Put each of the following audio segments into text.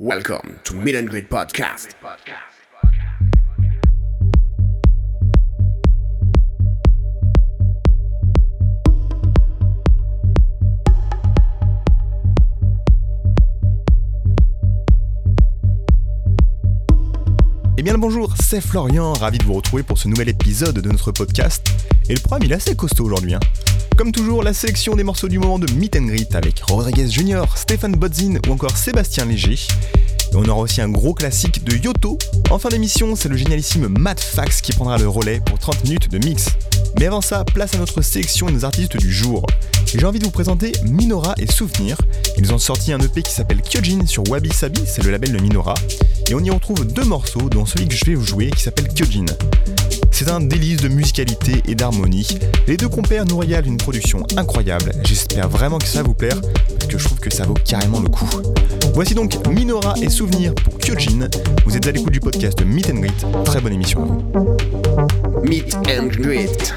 Welcome to Meet and Greet Podcast. Bien le bonjour, c'est Florian, ravi de vous retrouver pour ce nouvel épisode de notre podcast. Et le programme il est assez costaud aujourd'hui. hein. Comme toujours, la sélection des morceaux du moment de Meet and Greet avec Rodriguez Jr., Stéphane Bodzin ou encore Sébastien Léger. Et on aura aussi un gros classique de Yoto. En fin d'émission, c'est le génialissime Matt Fax qui prendra le relais pour 30 minutes de mix. Mais avant ça, place à notre sélection et nos artistes du jour. J'ai envie de vous présenter Minora et Souvenir. Ils ont sorti un EP qui s'appelle Kyojin sur Wabi Sabi, c'est le label de Minora. Et on y retrouve deux morceaux, dont celui que je vais vous jouer qui s'appelle Kyojin. C'est un délice de musicalité et d'harmonie. Les deux compères nous régalent une production incroyable. J'espère vraiment que ça vous plaire, parce que je trouve que ça vaut carrément le coup. Voici donc Minora et Souvenir pour Kyojin. Vous êtes à l'écoute du podcast Meet and Greet. Très bonne émission à vous. Meet and Greet.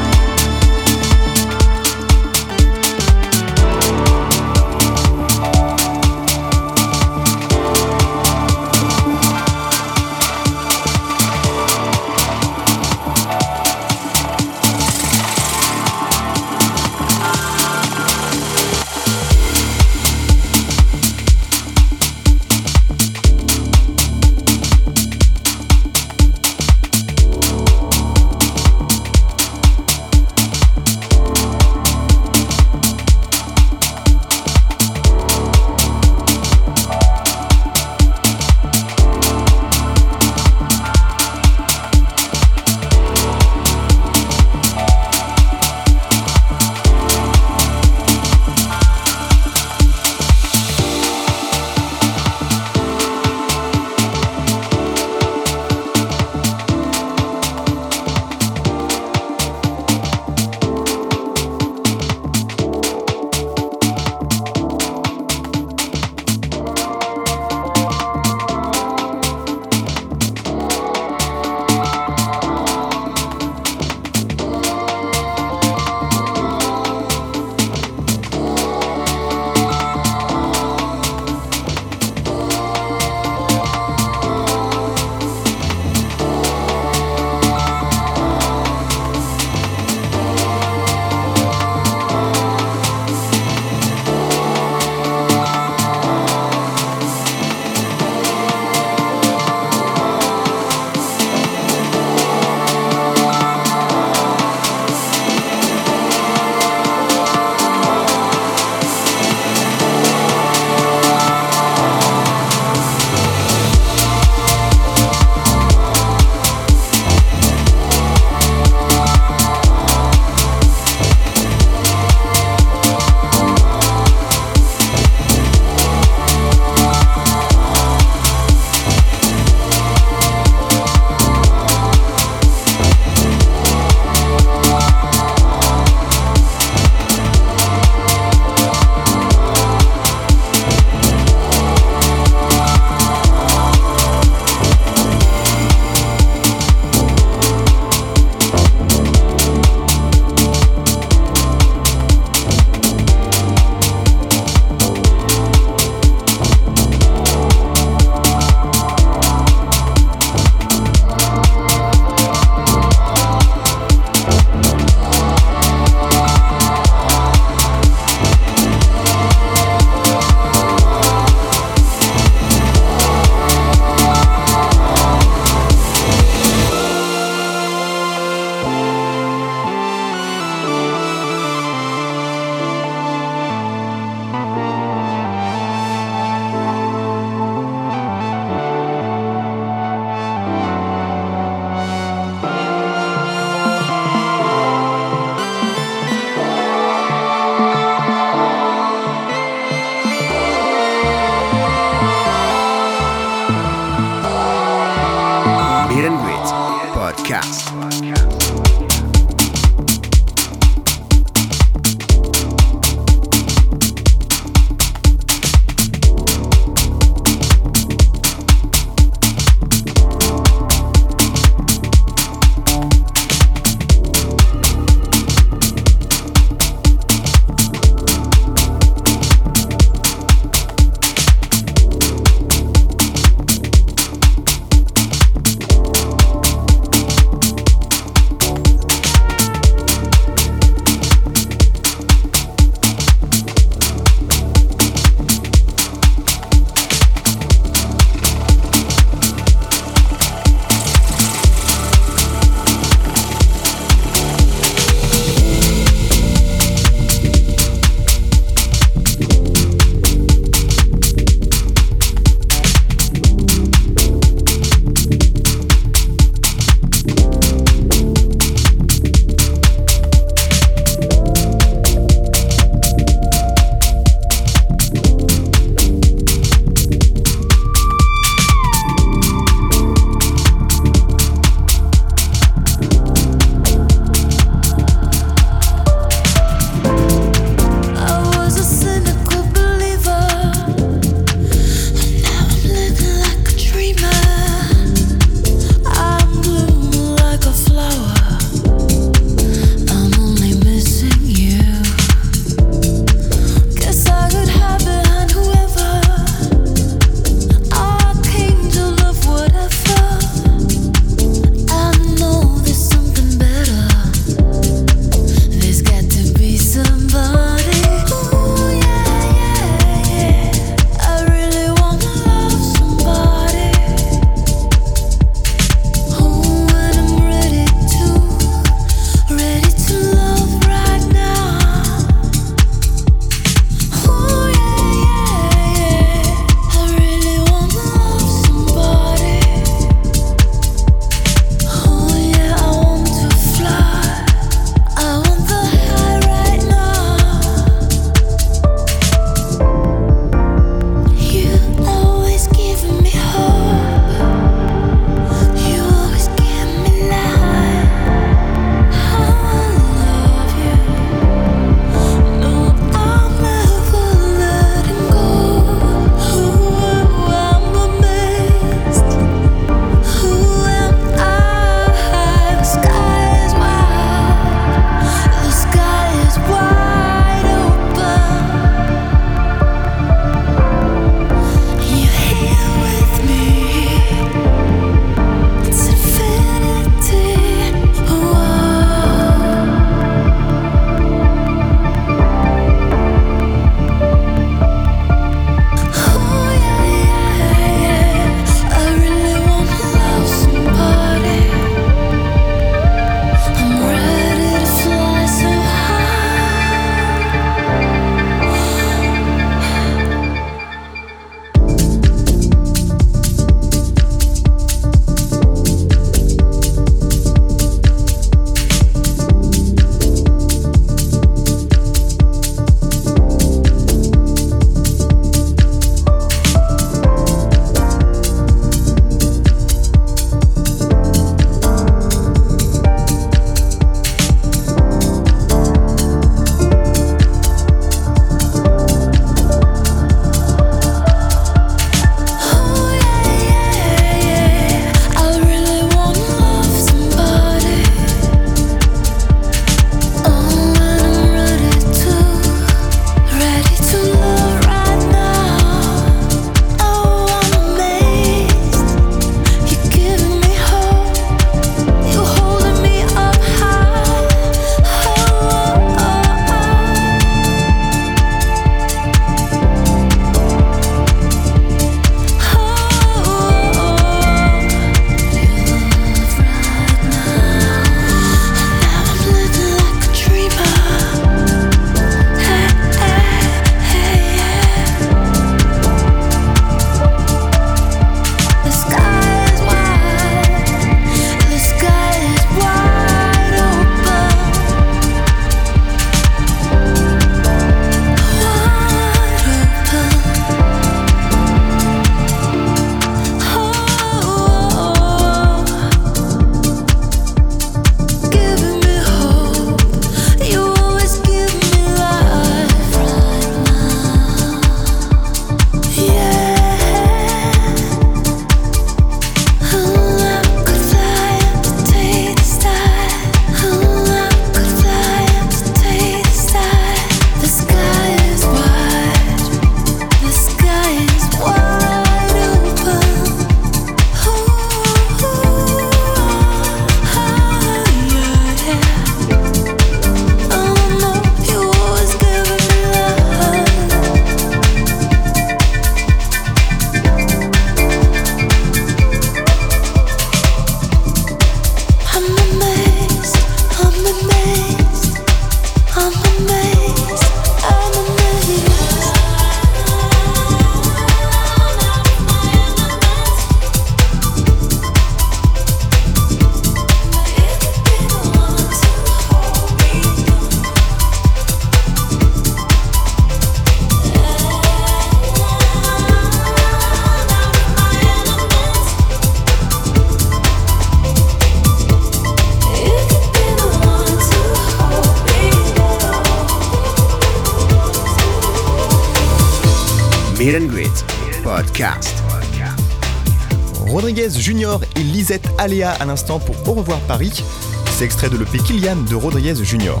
Aléa à l'instant pour Au revoir Paris. C'est extrait de l'EP Kilian de Rodriguez Junior.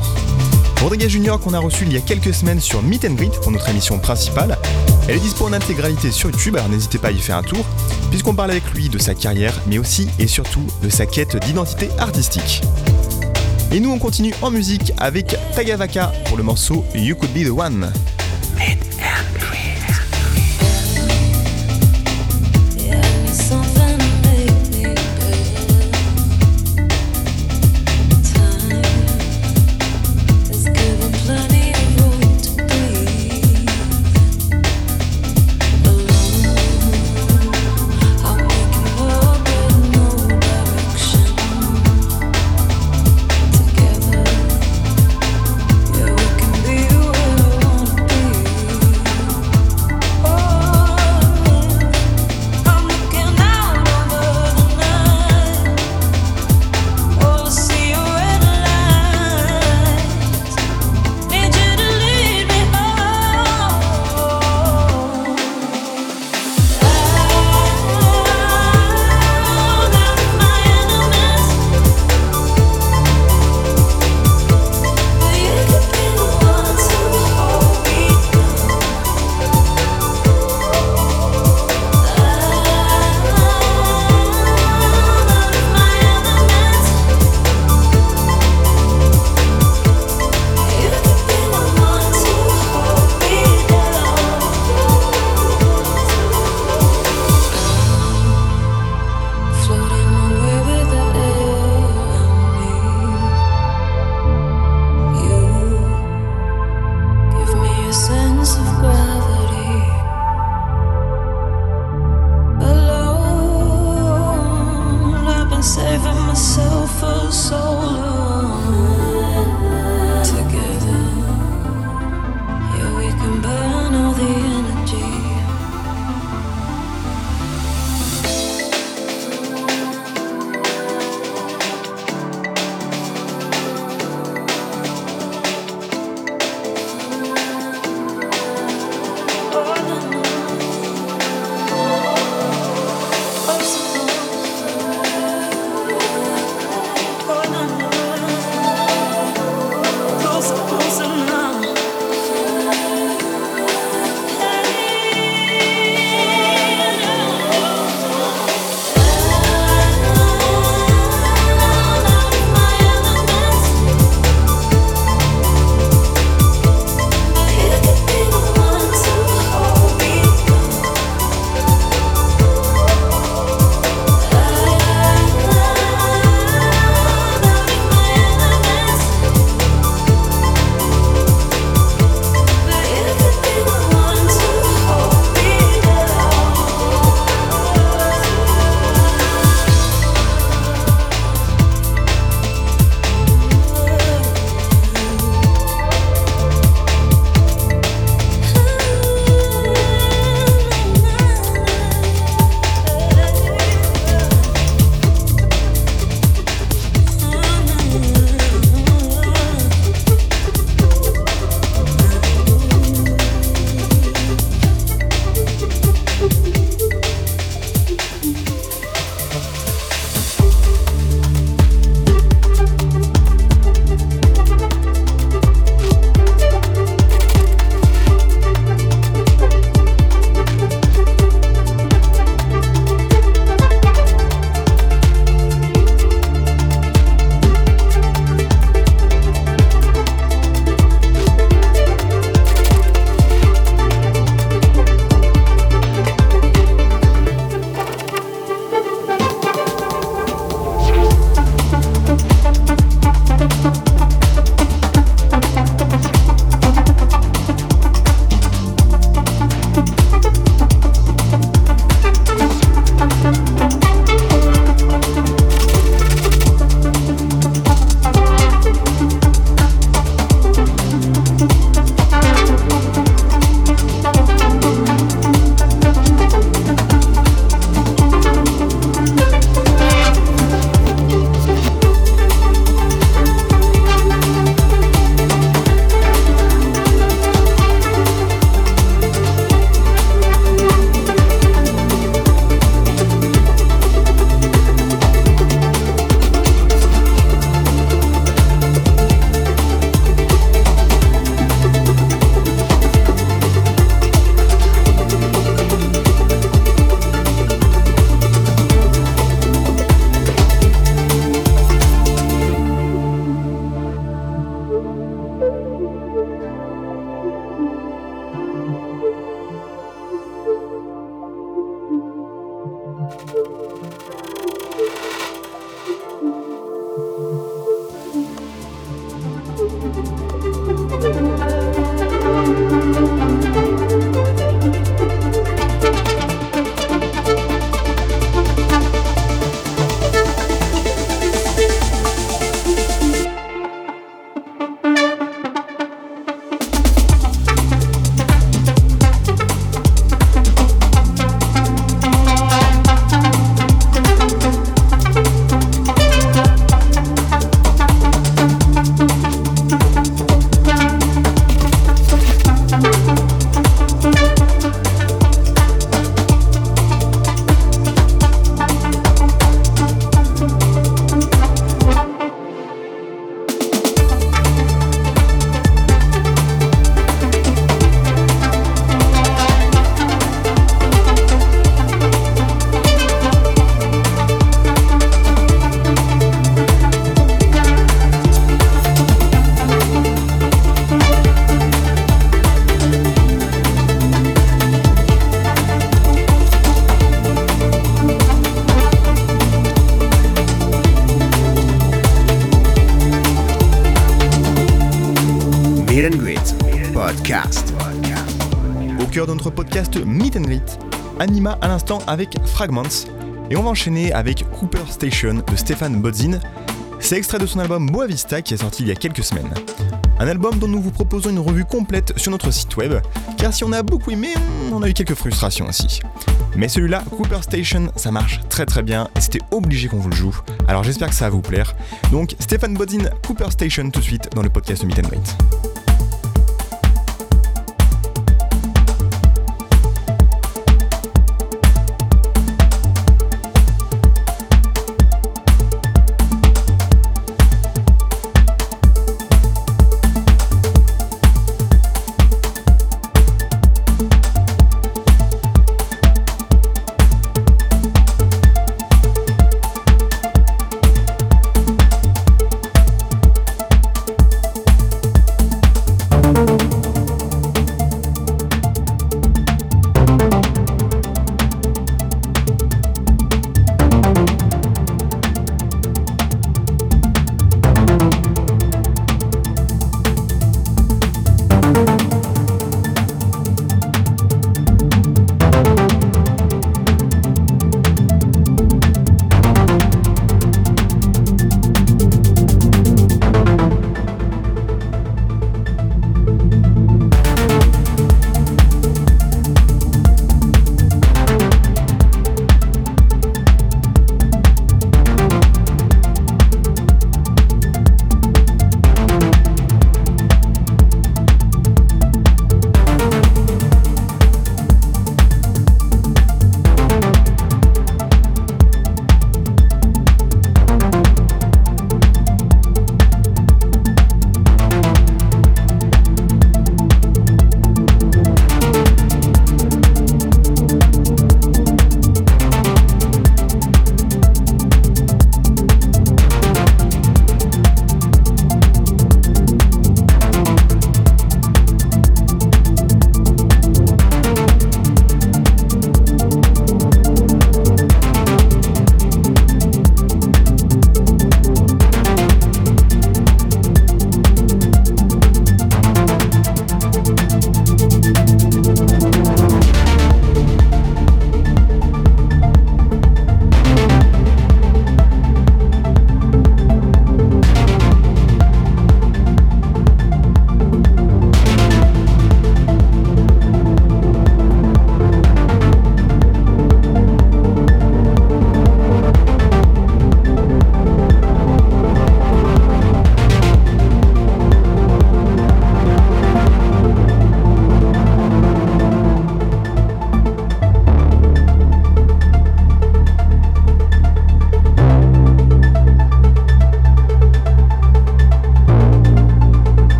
Rodriguez Junior qu'on a reçu il y a quelques semaines sur Meet and Greet pour notre émission principale. Elle est dispo en intégralité sur YouTube, alors n'hésitez pas à y faire un tour, puisqu'on parle avec lui de sa carrière, mais aussi et surtout de sa quête d'identité artistique. Et nous on continue en musique avec Tagavaka pour le morceau You Could Be the One. Podcast Meet and Greet, Anima à l'instant avec Fragments, et on va enchaîner avec Cooper Station de Stéphane Bodzin. C'est extrait de son album Boa Vista qui est sorti il y a quelques semaines. Un album dont nous vous proposons une revue complète sur notre site web, car si on a beaucoup aimé, on a eu quelques frustrations aussi. Mais celui-là, Cooper Station, ça marche très très bien et c'était obligé qu'on vous le joue. Alors j'espère que ça va vous plaire. Donc Stéphane Bodzin, Cooper Station tout de suite dans le podcast Meet and Greet.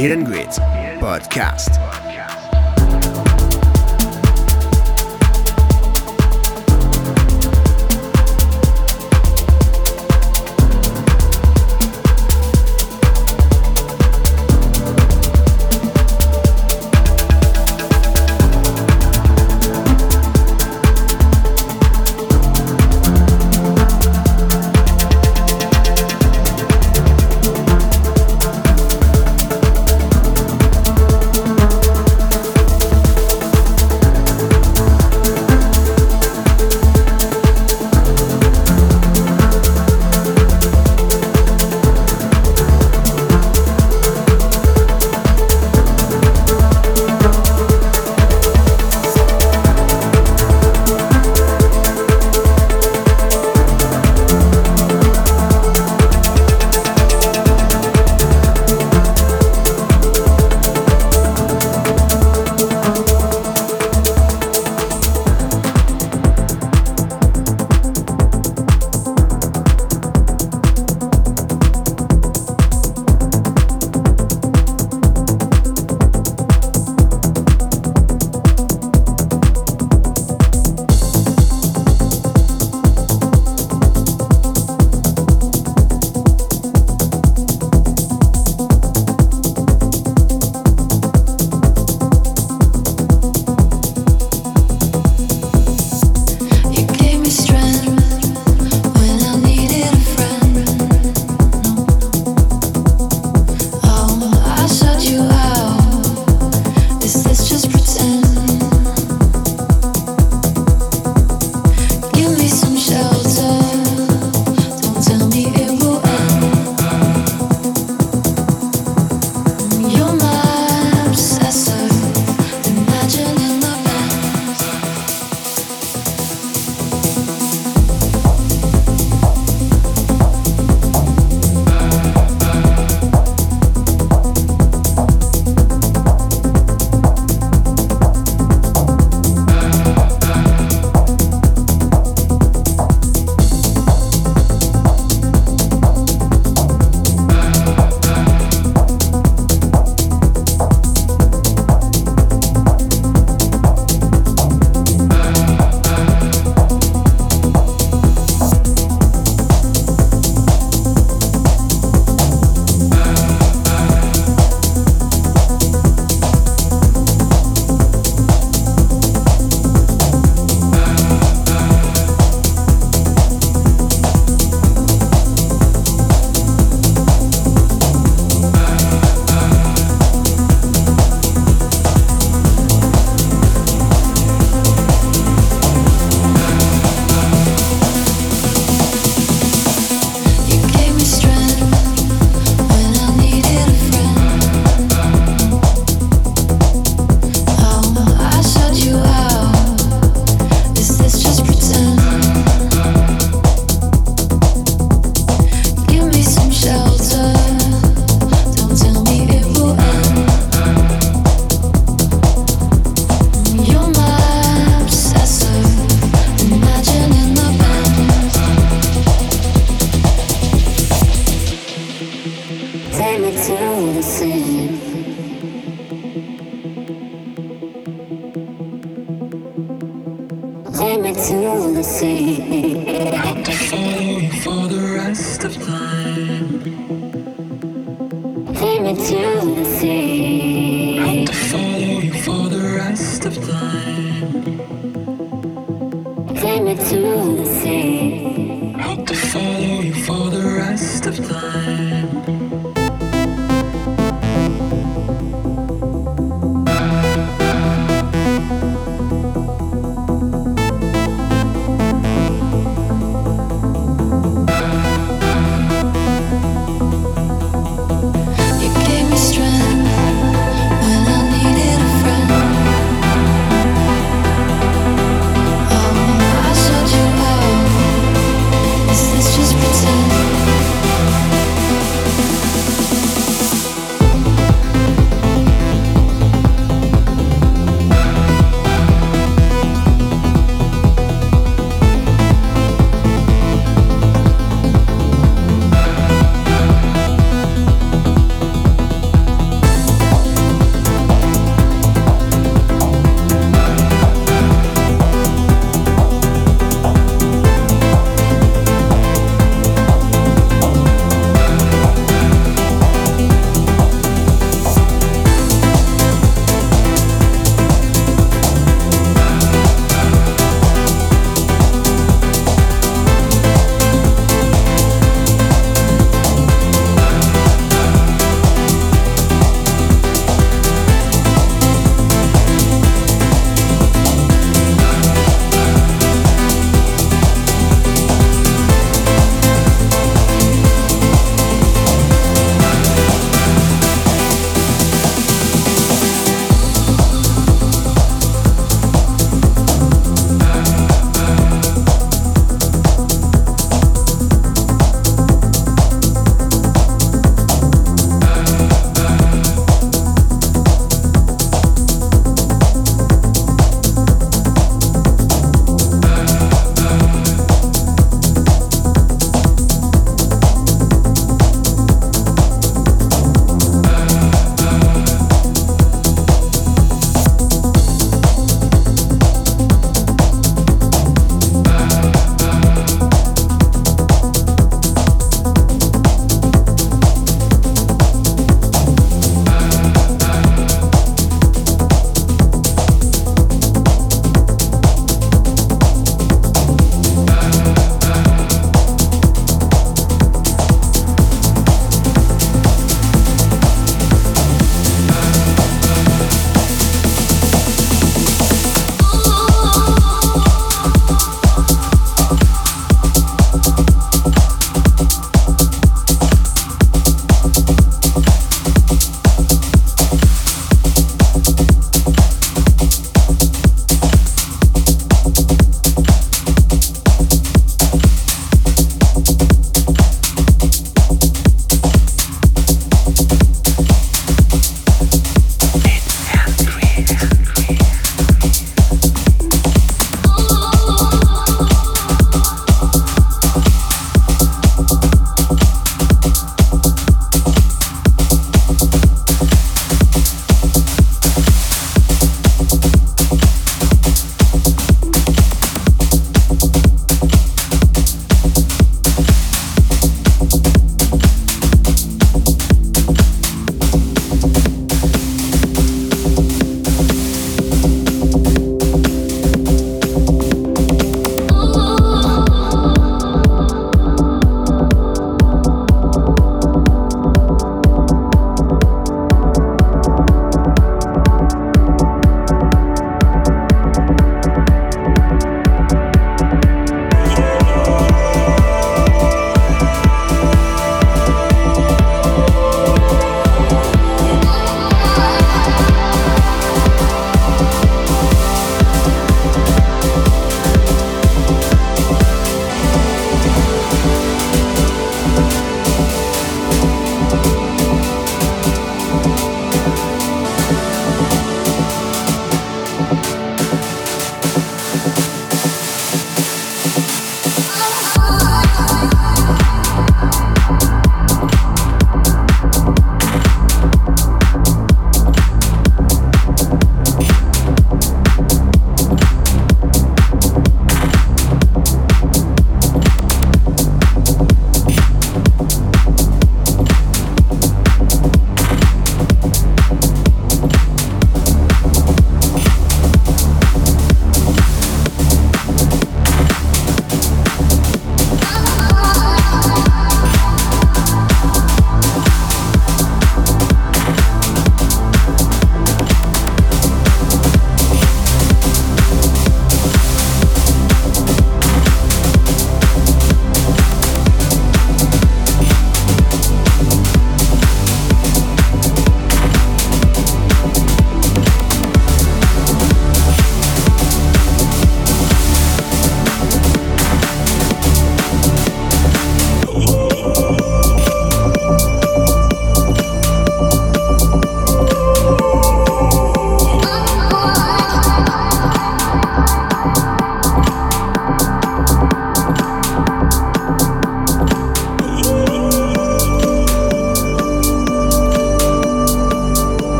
Meet and Podcast.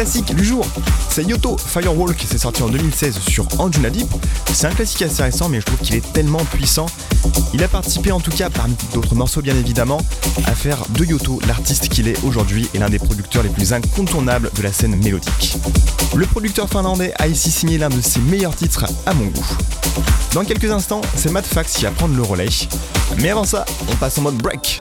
classique du jour, c'est Yoto Firewall qui s'est sorti en 2016 sur Anjuna Deep. C'est un classique assez récent, mais je trouve qu'il est tellement puissant. Il a participé, en tout cas, parmi d'autres morceaux bien évidemment, à faire de Yoto l'artiste qu'il est aujourd'hui et l'un des producteurs les plus incontournables de la scène mélodique. Le producteur finlandais a ici signé l'un de ses meilleurs titres à mon goût. Dans quelques instants, c'est Matt Fax qui va prendre le relais. Mais avant ça, on passe en mode break.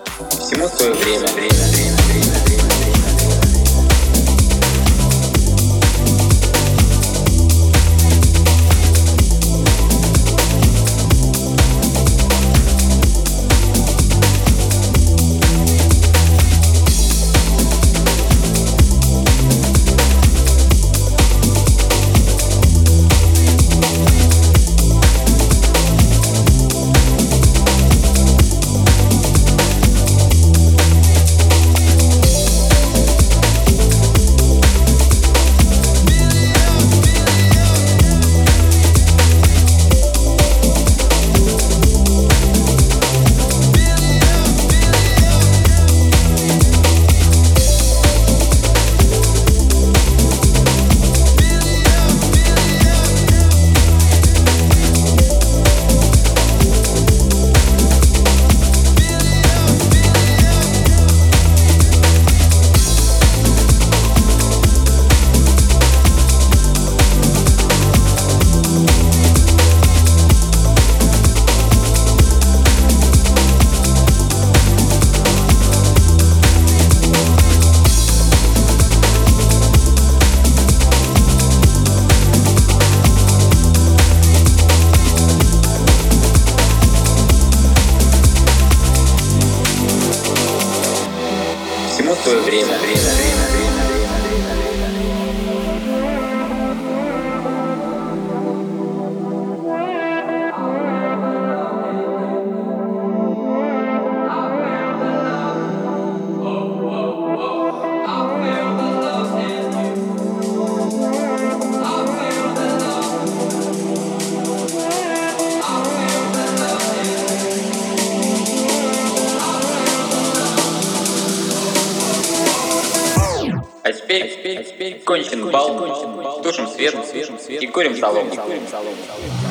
И курим солому. И курим солому.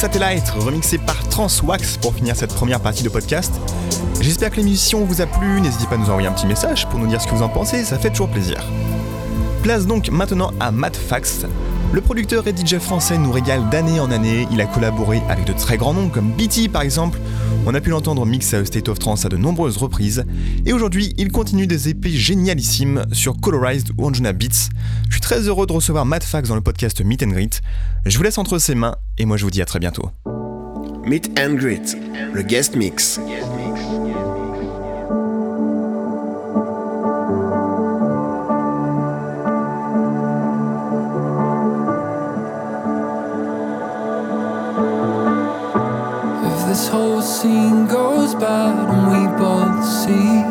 Satellite, remixé par Transwax pour finir cette première partie de podcast. J'espère que l'émission vous a plu, n'hésitez pas à nous envoyer un petit message pour nous dire ce que vous en pensez, ça fait toujours plaisir. Place donc maintenant à Matt Fax. Le producteur et DJ français nous régale d'année en année, il a collaboré avec de très grands noms comme BT par exemple, on a pu l'entendre mix à State of Trance à de nombreuses reprises, et aujourd'hui il continue des épées génialissimes sur Colorized ou Anjuna Beats. Très heureux de recevoir Matt Fax dans le podcast Meet and Greet. Je vous laisse entre ses mains, et moi je vous dis à très bientôt. Meet and Greet, le guest mix. If this whole scene goes bad and we both see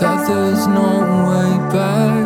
that there's no way back,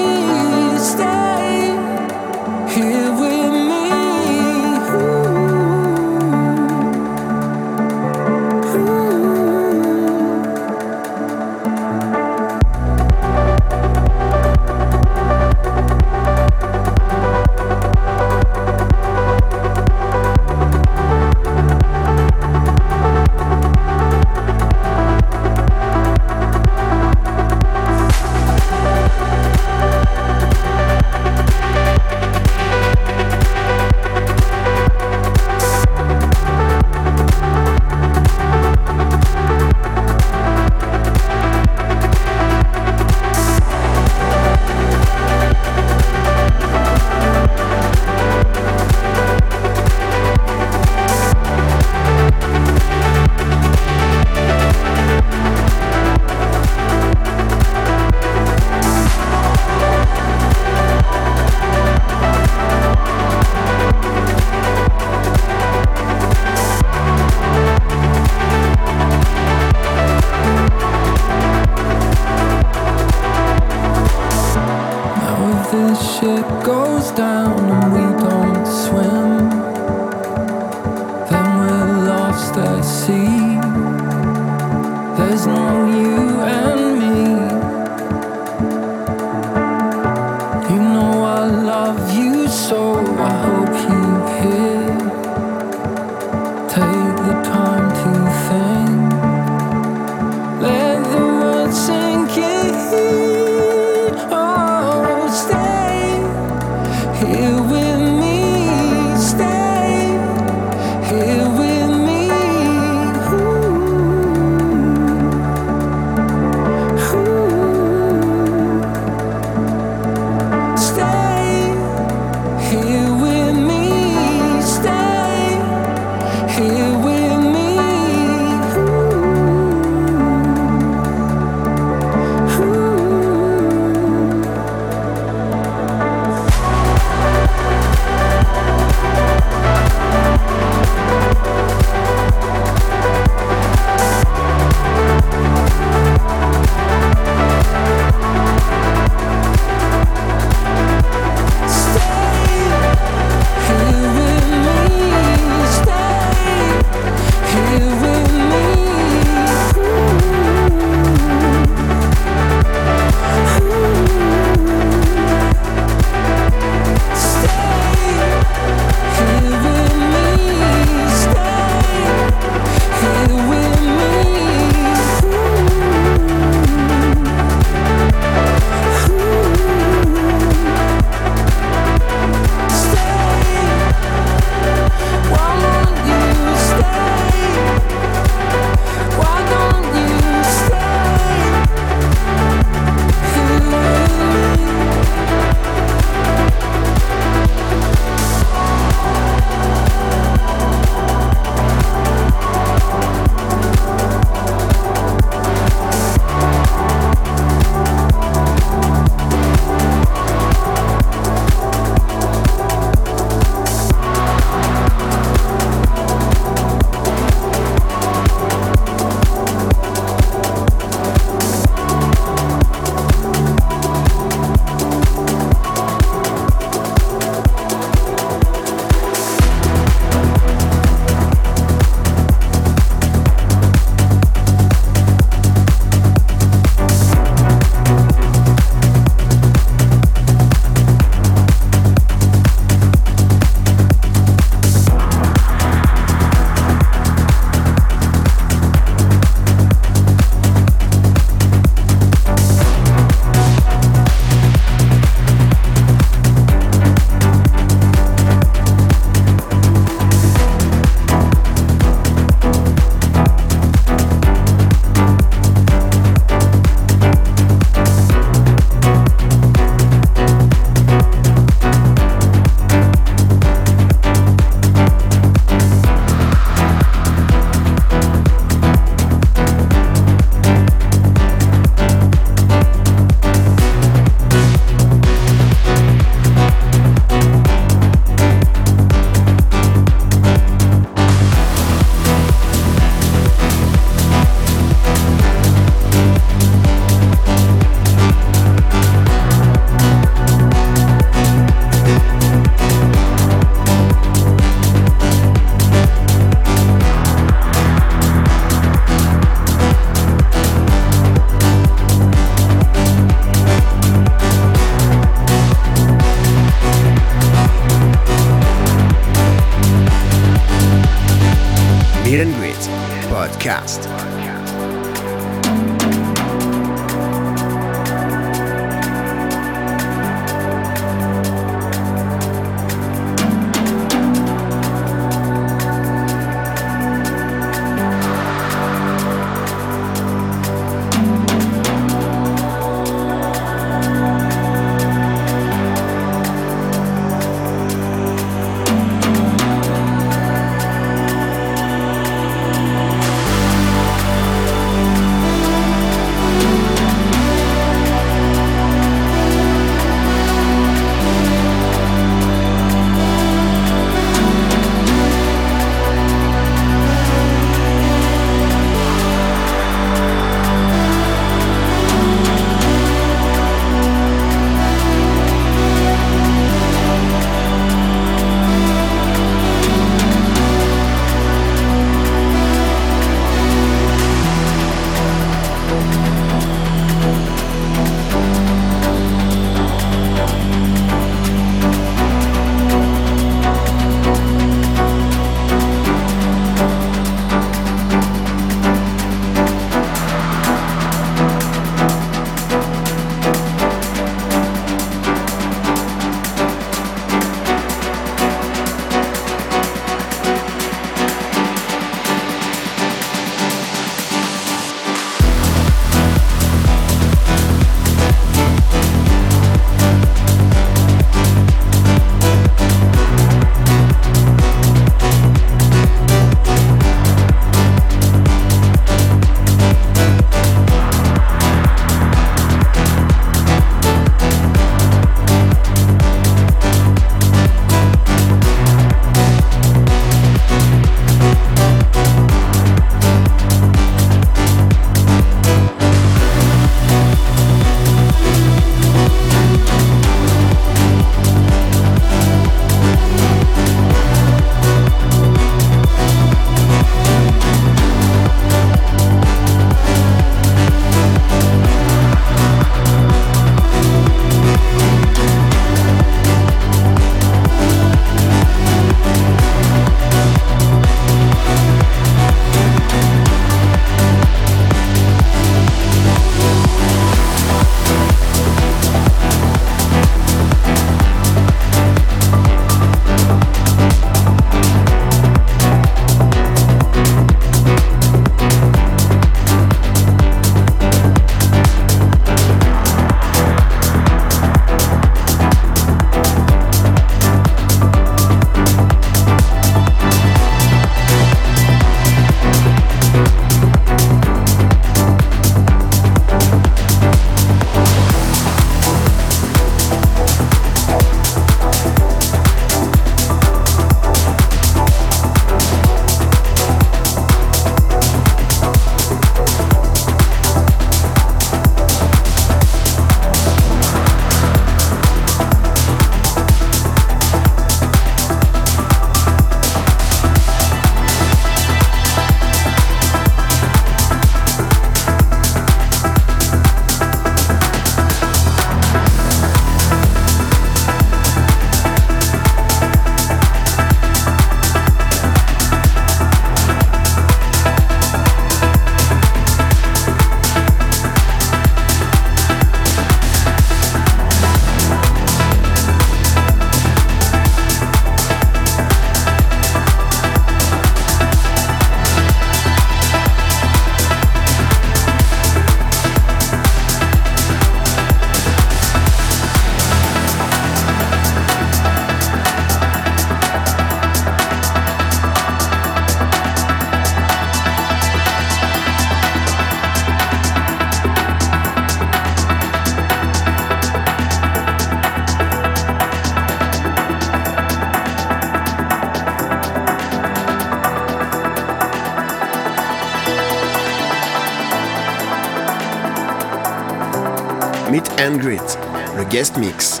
le guest mix.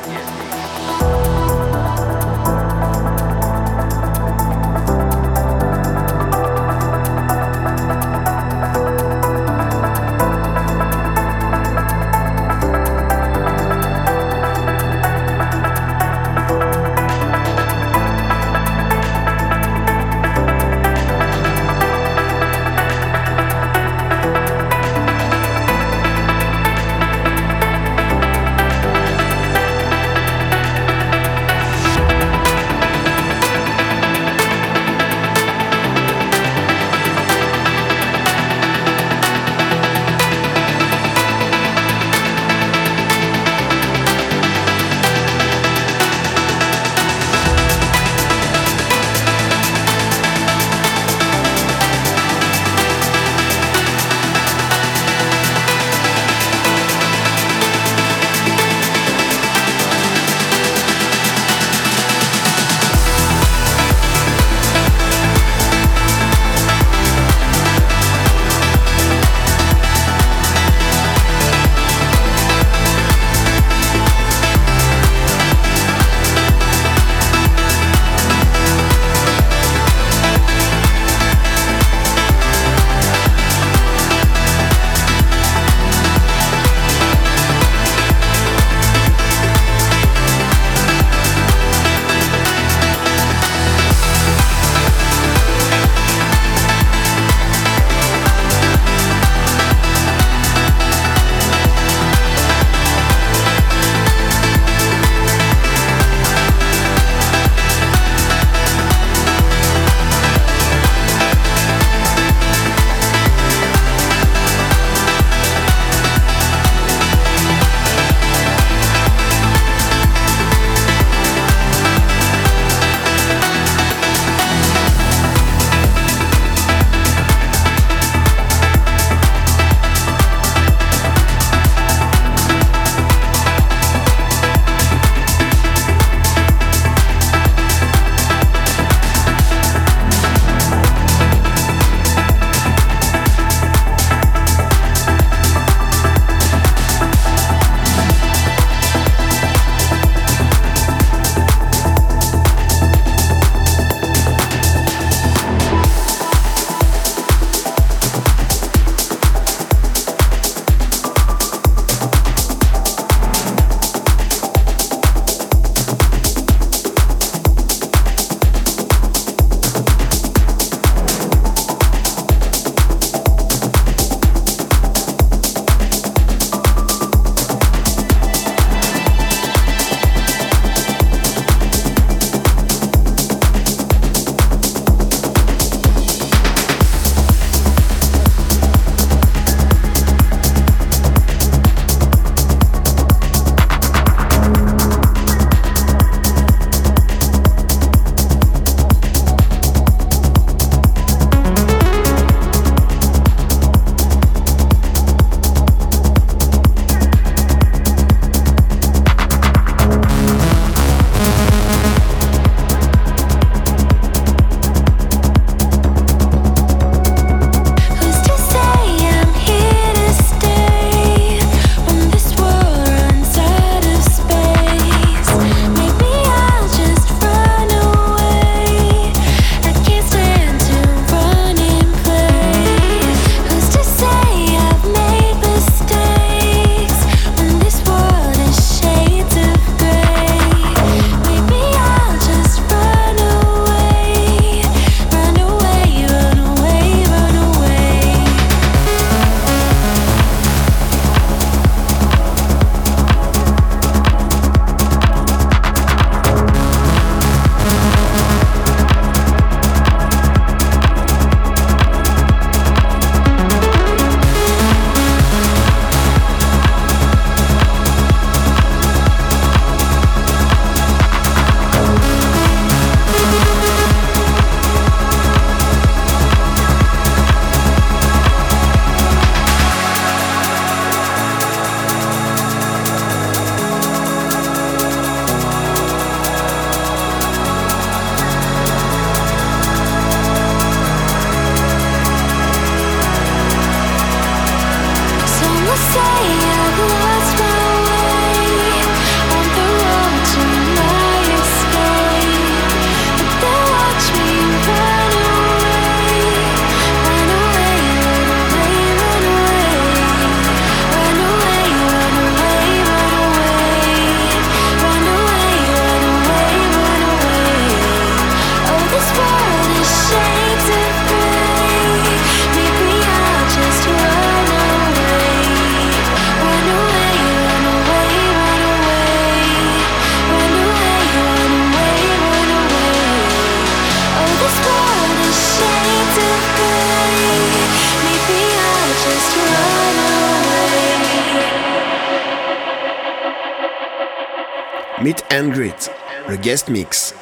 Guest mix.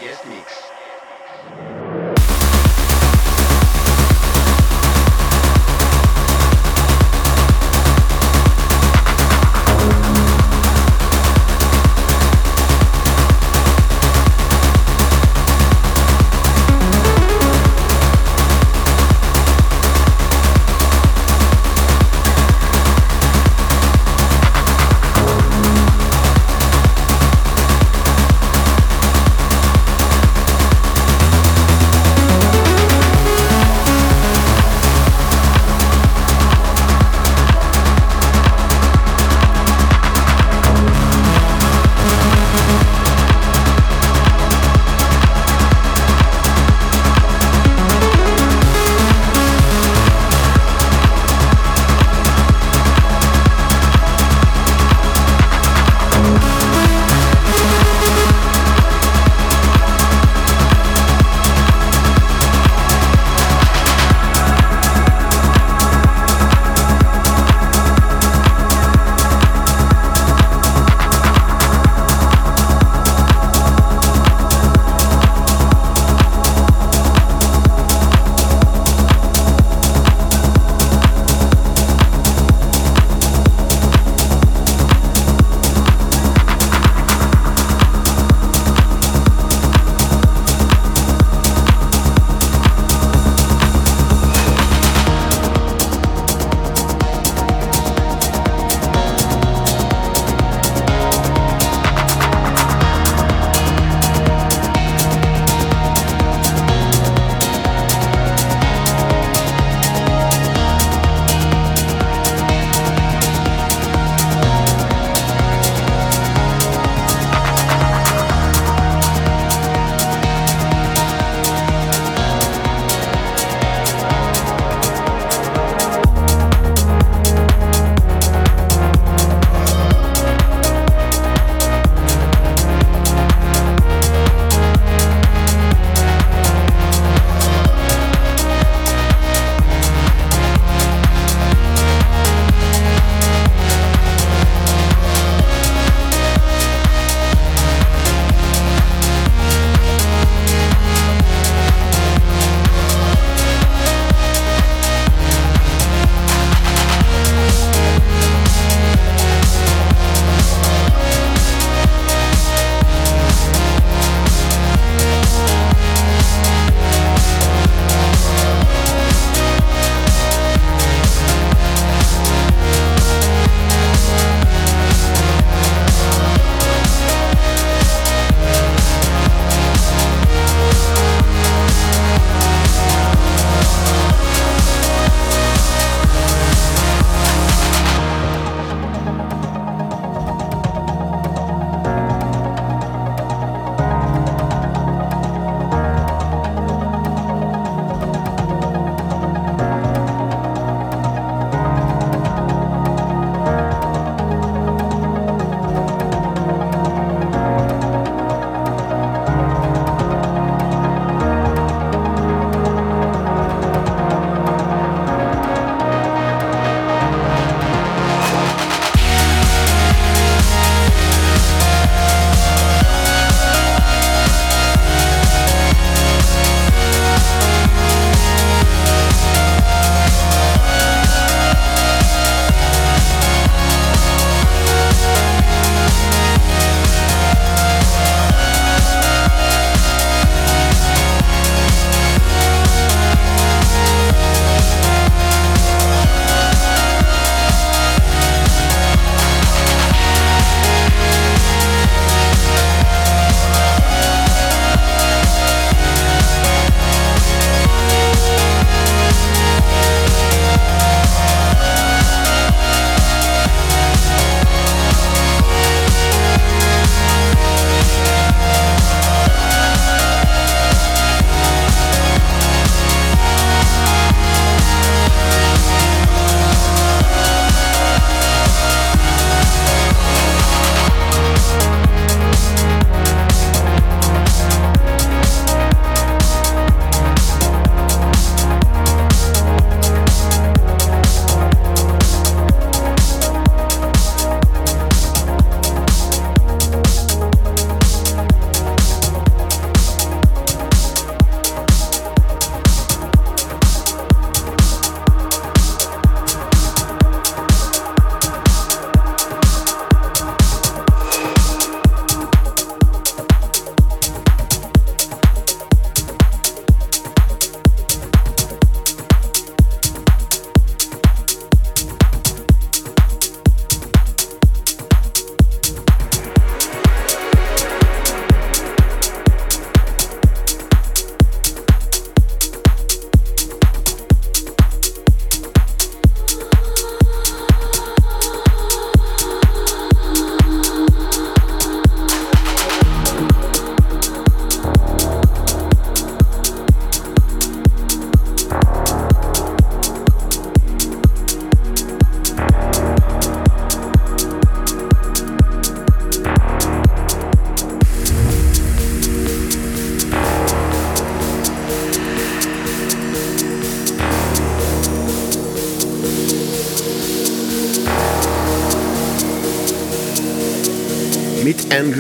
And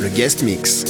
le guest mix.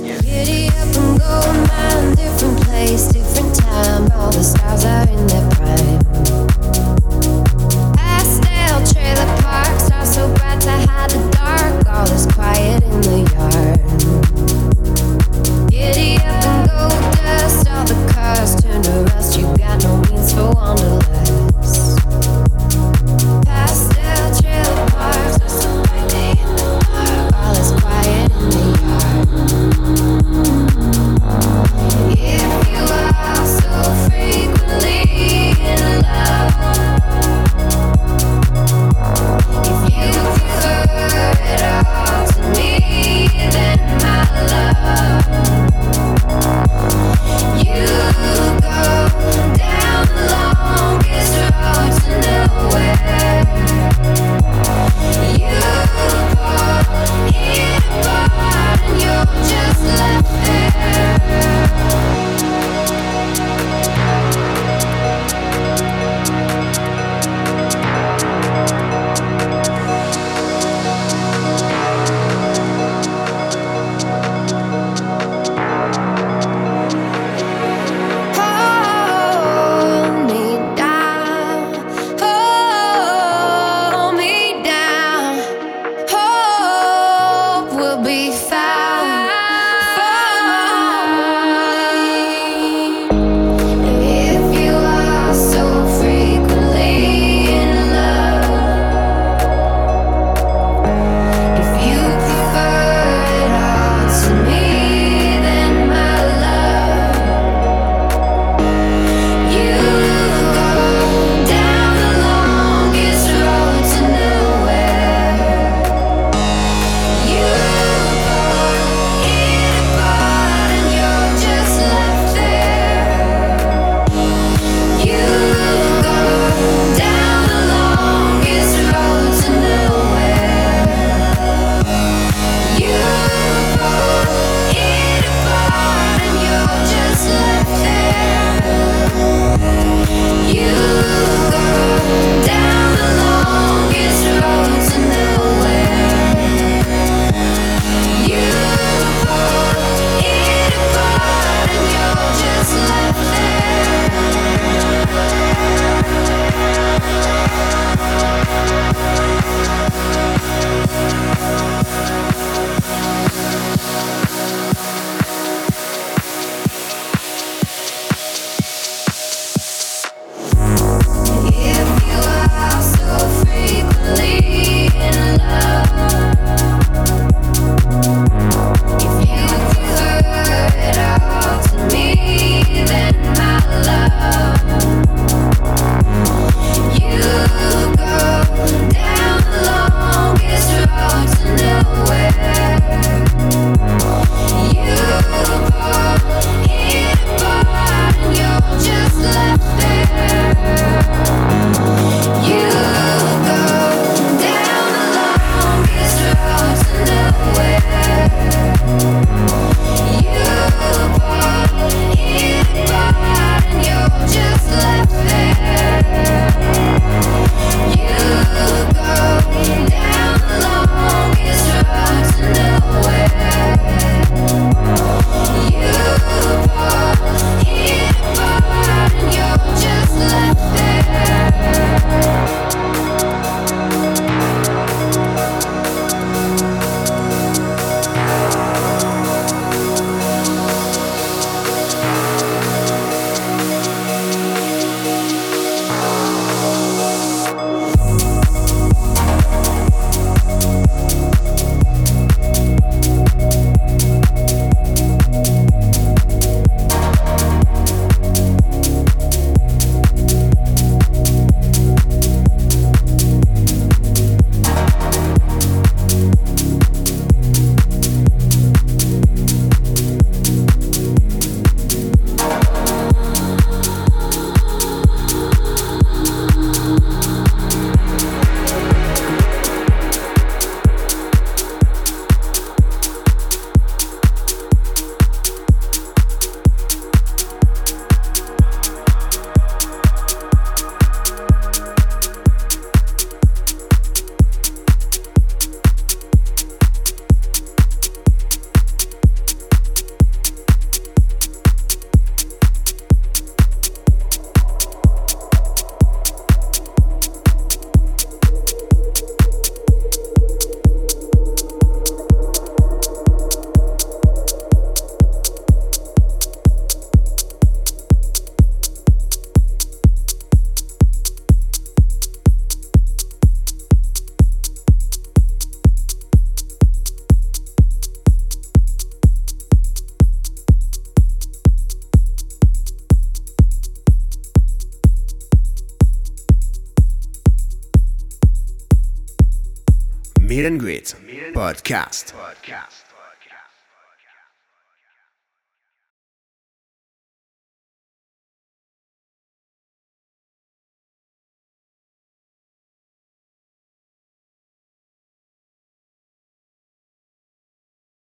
Meet and Greet Podcast.